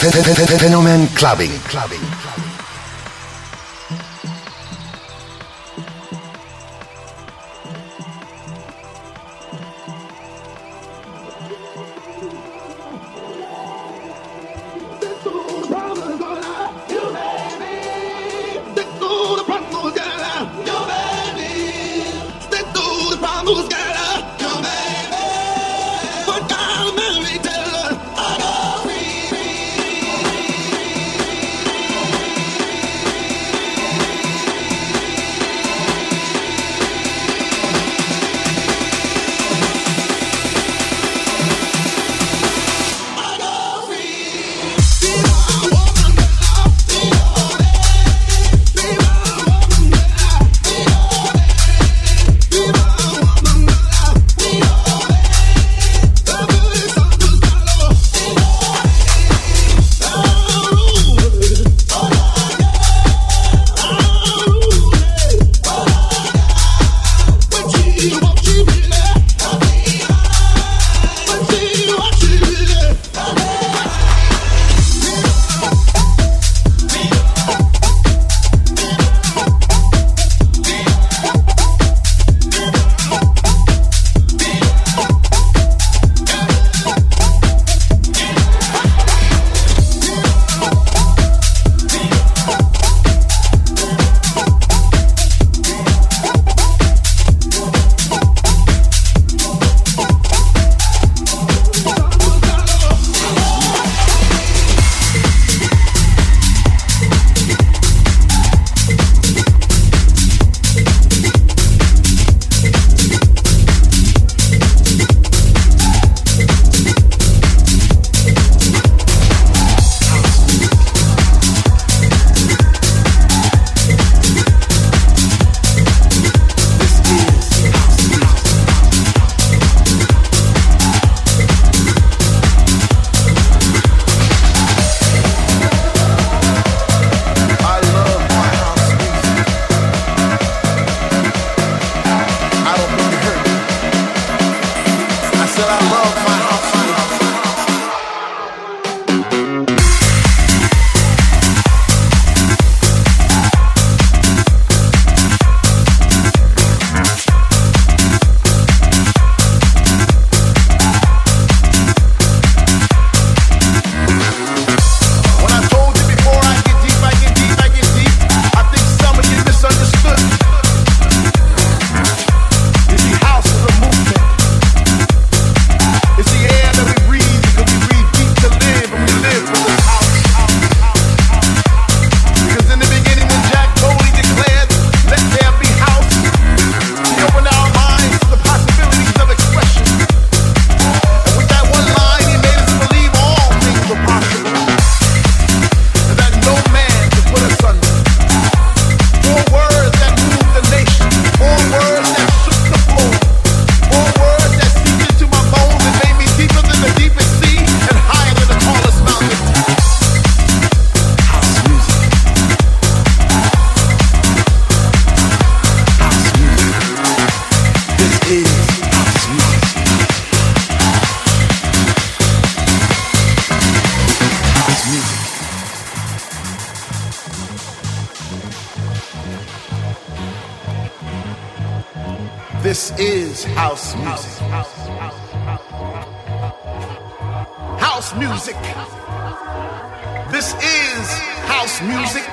Fenomen Clubbing. Clubbing. This is house music. House music. This is house music.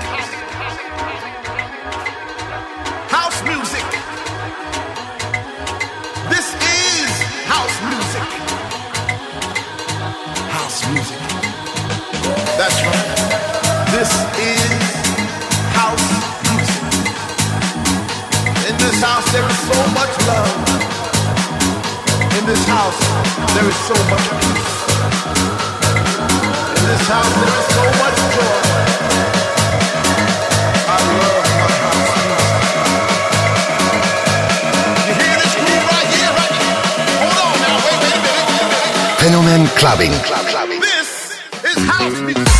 House music. This is house music. House music. That's right. This is house, there is so much love. In this house, there is so much peace. In this house, there is so much joy. I love my house. You hear this groove right here? Hold on now. Wait, wait a minute. Wait a minute. Fenomen Clubbing. This is house music.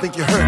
Think you heard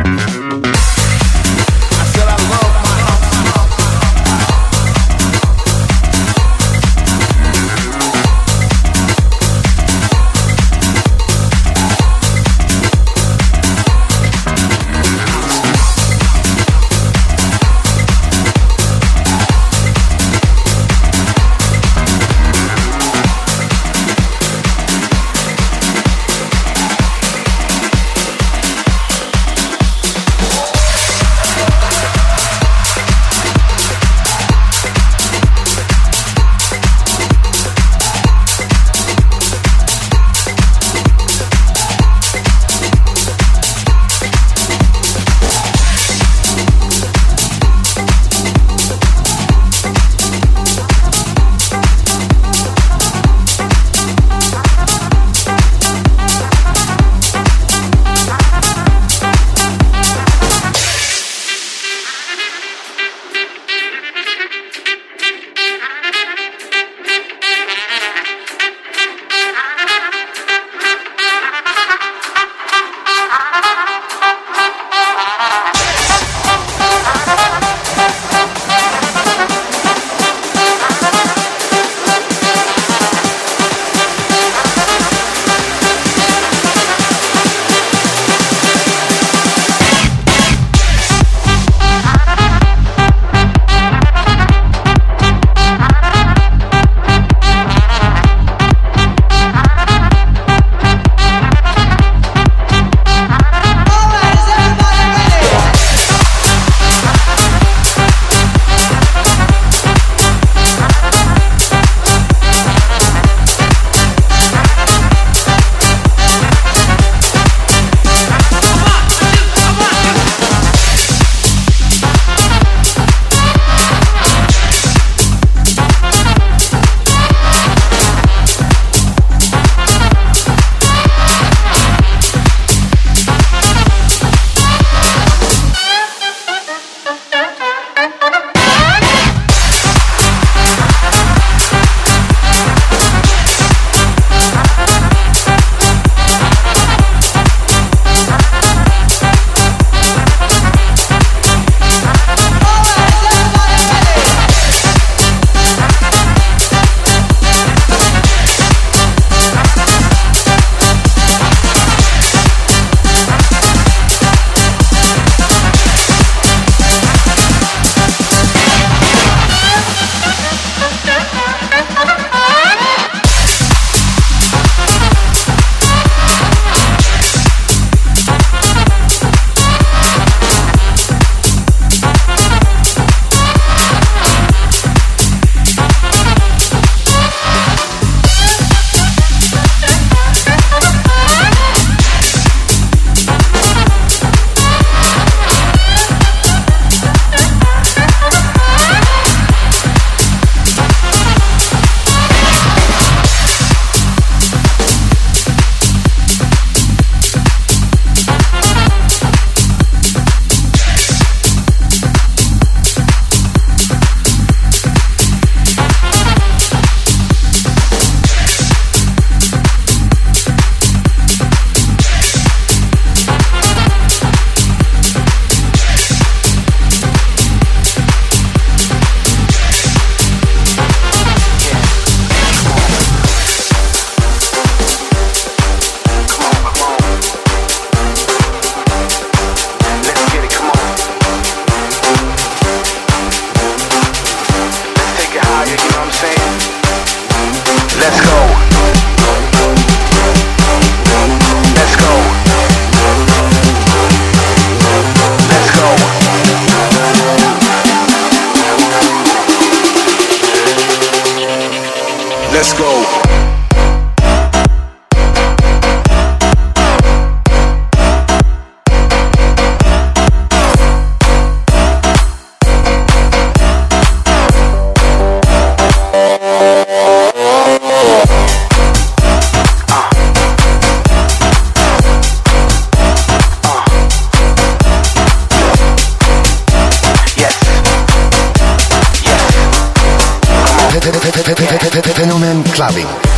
Let's go. Clubbing.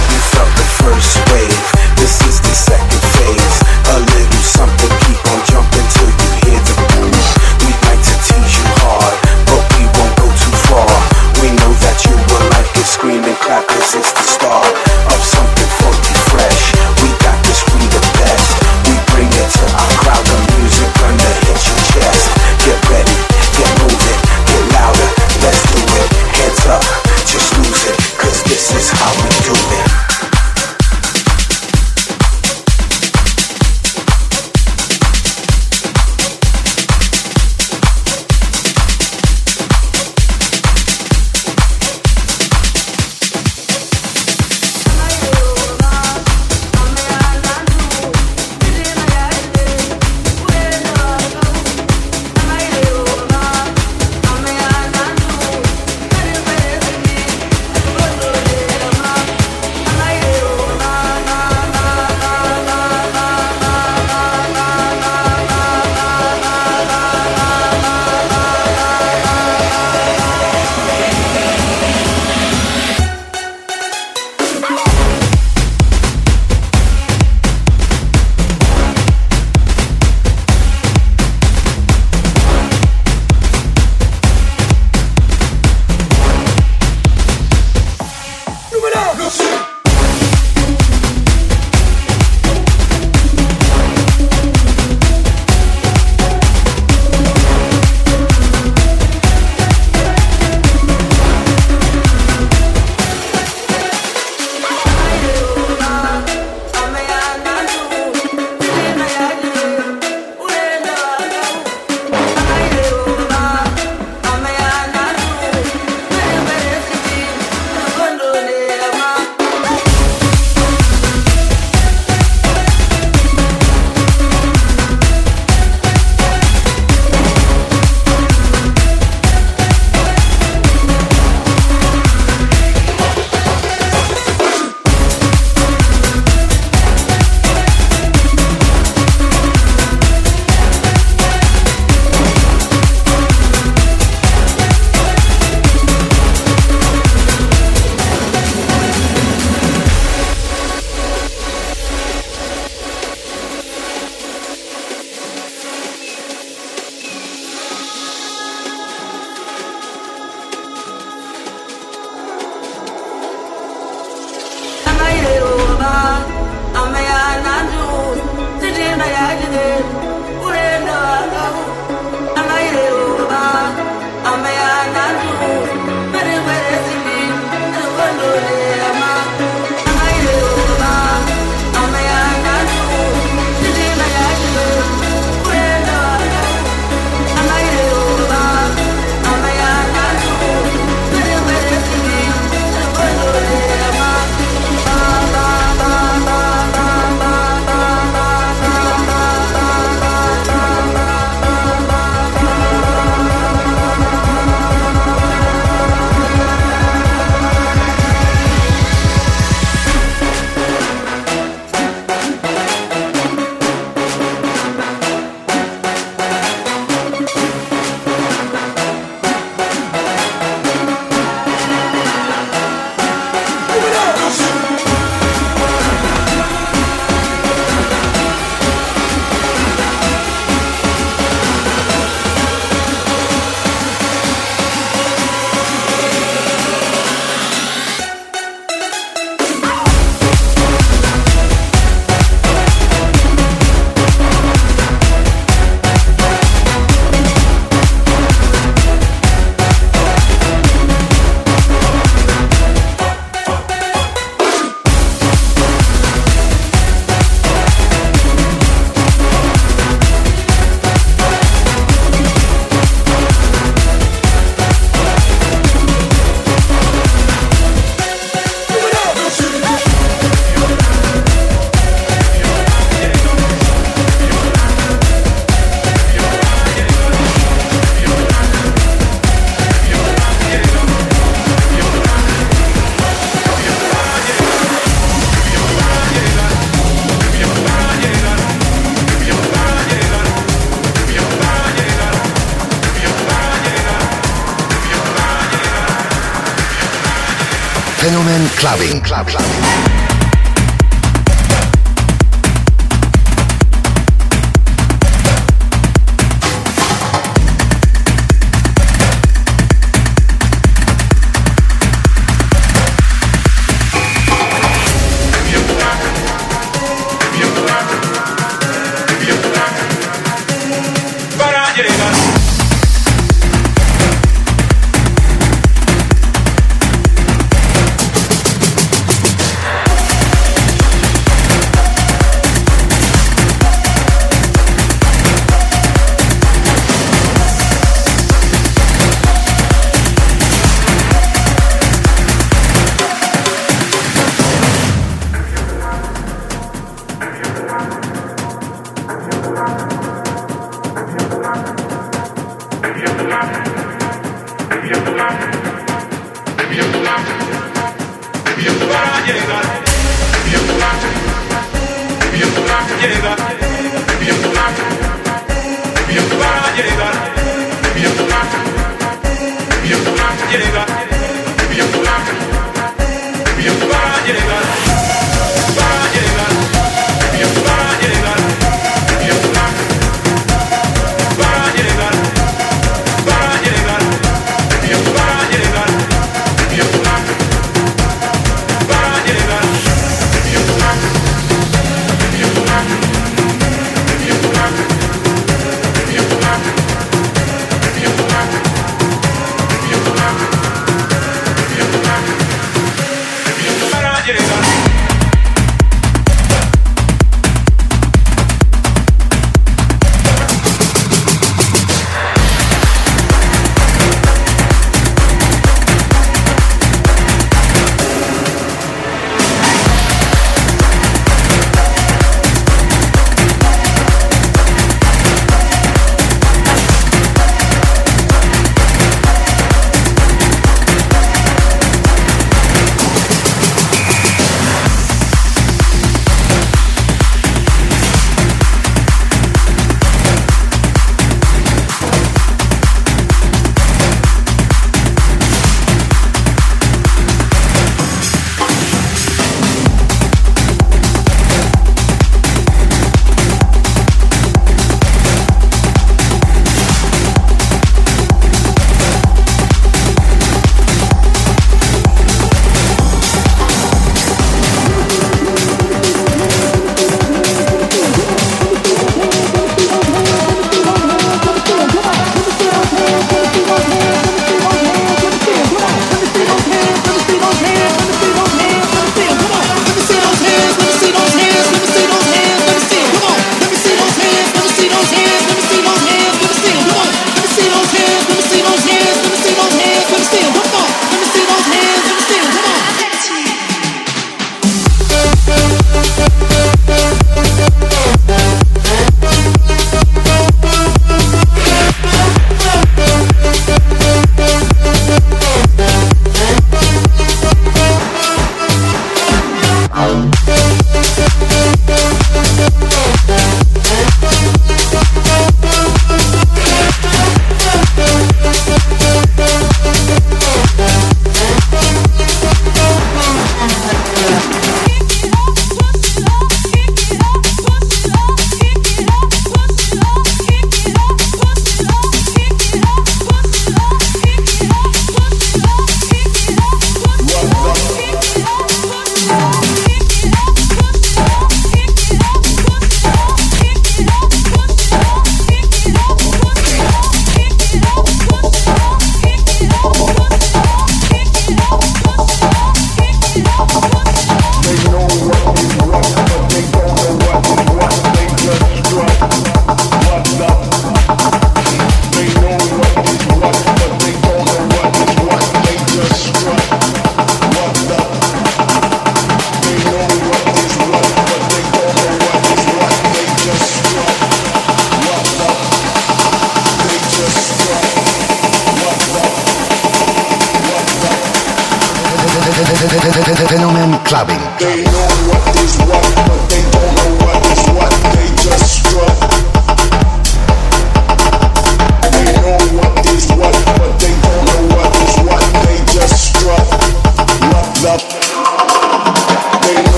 Club,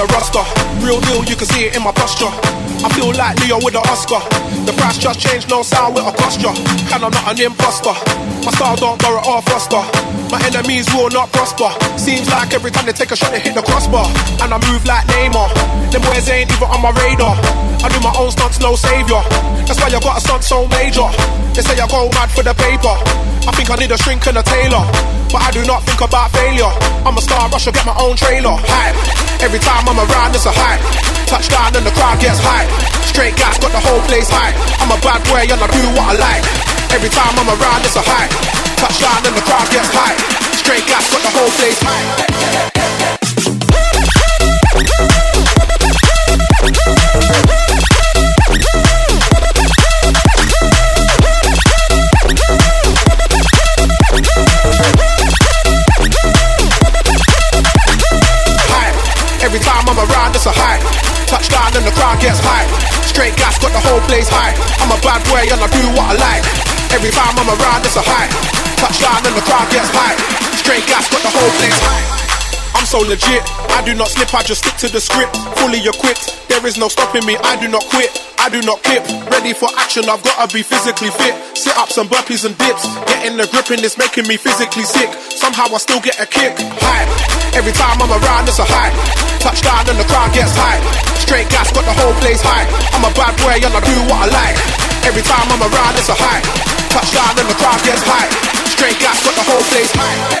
The roster, real deal, you can see it in my posture. I feel like Leo with the Oscar. The price just changed, no sound with a posture. And I'm not an imposter. My style don't borrow or foster. My enemies will not prosper. Seems like every time they take a shot, they hit the crossbar. And I move like Neymar. Them boys ain't even on my radar. I do my own stunts, no savior. That's why I got a stunt so major. They say I go mad for the paper. I think I need a shrink and a tailor. But I do not think about failure. I'm a star, I get my own trailer. Hype. Every time I'm around, it's a hype. Touchdown and the crowd gets hype. Straight gas, got the whole place hype. I'm a bad boy and I do what I like. Every time I'm around, it's a hype. Touchdown and the crowd gets hype. Straight gas, got the whole place hype. And the crowd gets hype. Straight gas, got the whole place hype. I'm a bad boy and I do what I like. Every time I'm around, it's a hype. Touchdown and the crowd gets hype. Straight gas, got the whole place hype. I'm so legit, I do not slip, I just stick to the script. Fully equipped, there is no stopping me, I do not quit, I do not kip. Ready for action, I've gotta be physically fit. Sit ups and burpees and dips, getting the grip and it's making me physically sick. Somehow I still get a kick, hype. Every time I'm around, it's a hype. Touchdown and the crowd gets hype. Straight gas, got the whole place hype. I'm a bad boy and I do what I like. Every time I'm around, it's a hype. Touchdown and the crowd gets hype. Straight gas, got the whole place hype.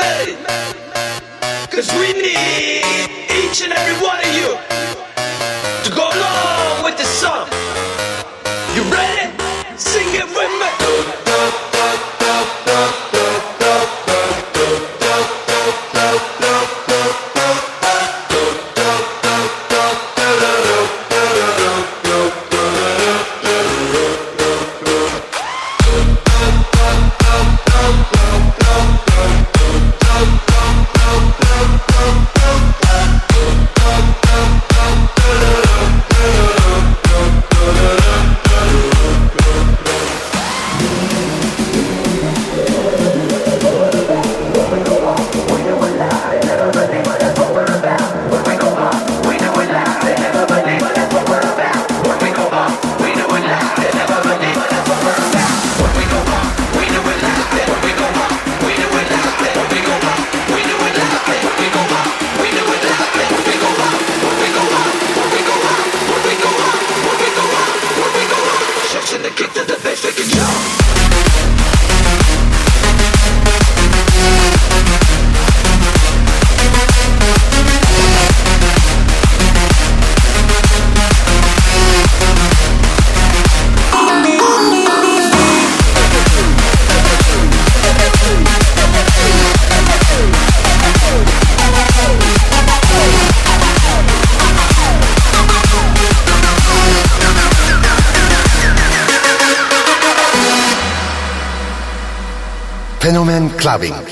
Melody. Cause we need each and every one of you to go along with the song. You ready? Sing it with me. Fenomen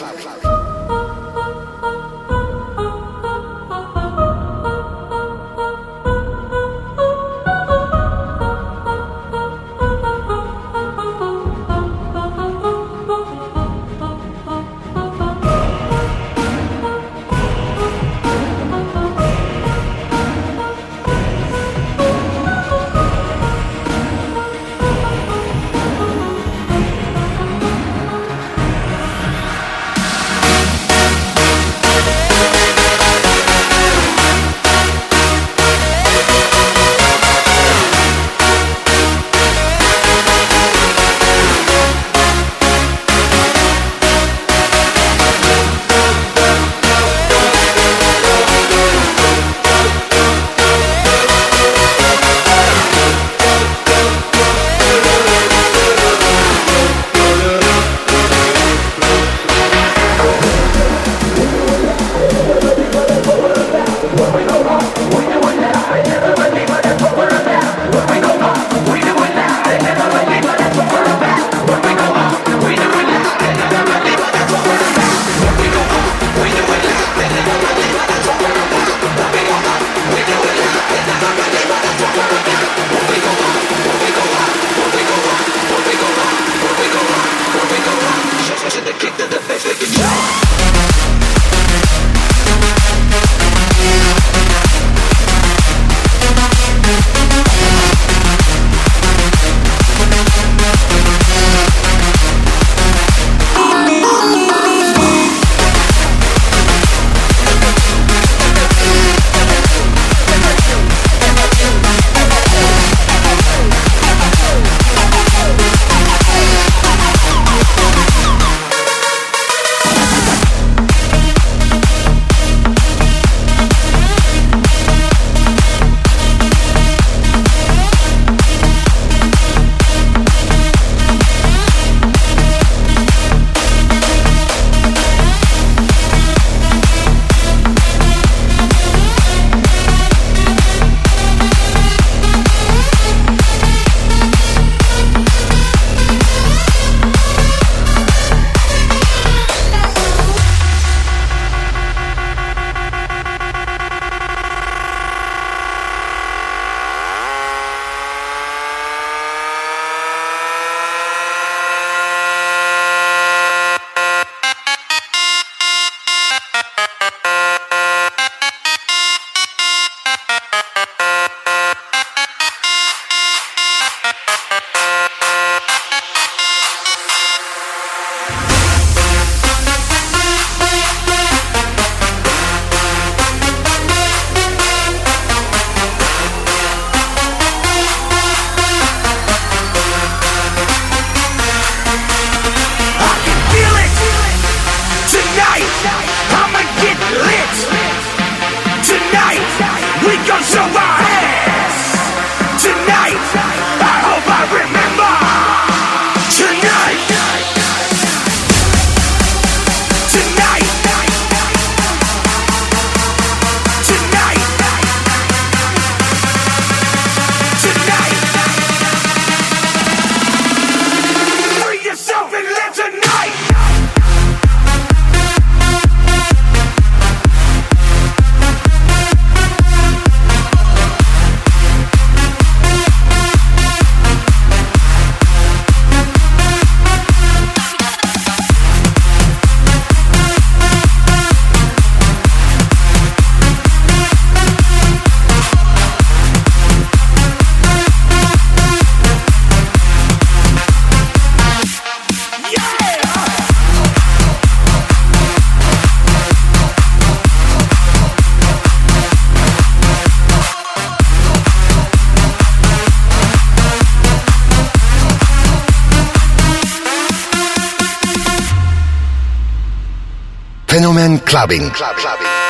Clubbing. Clubbing.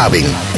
Clubbing.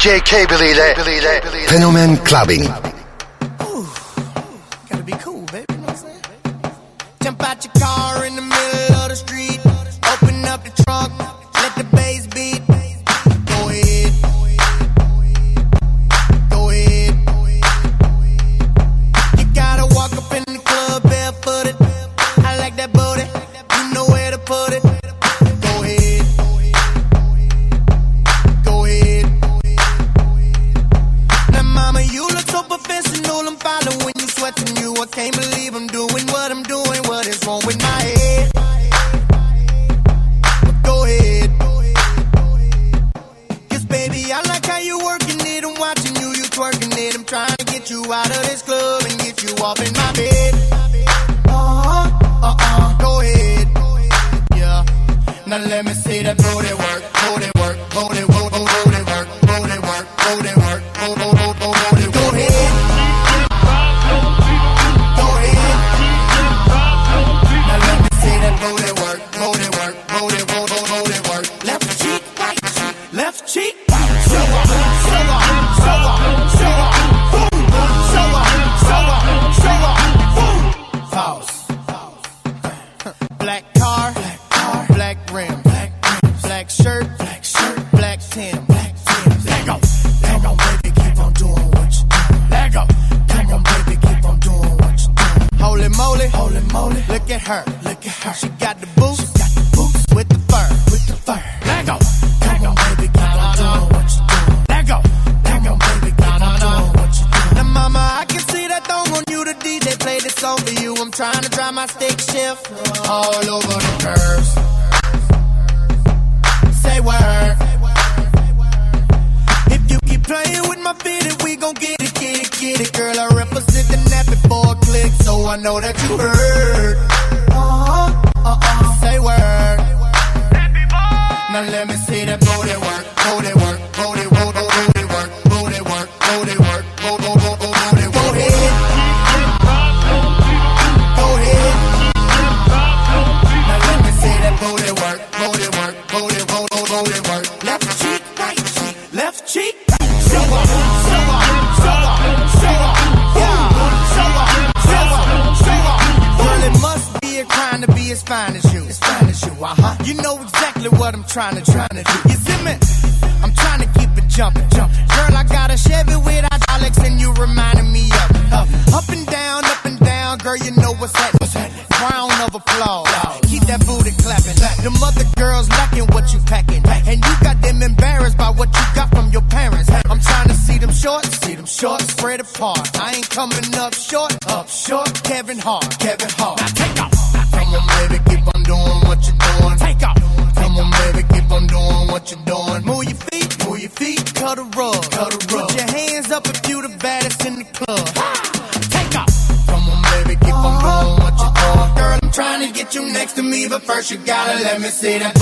DJ K. Believe Fenomen Clubbing. know that you heard. me see them.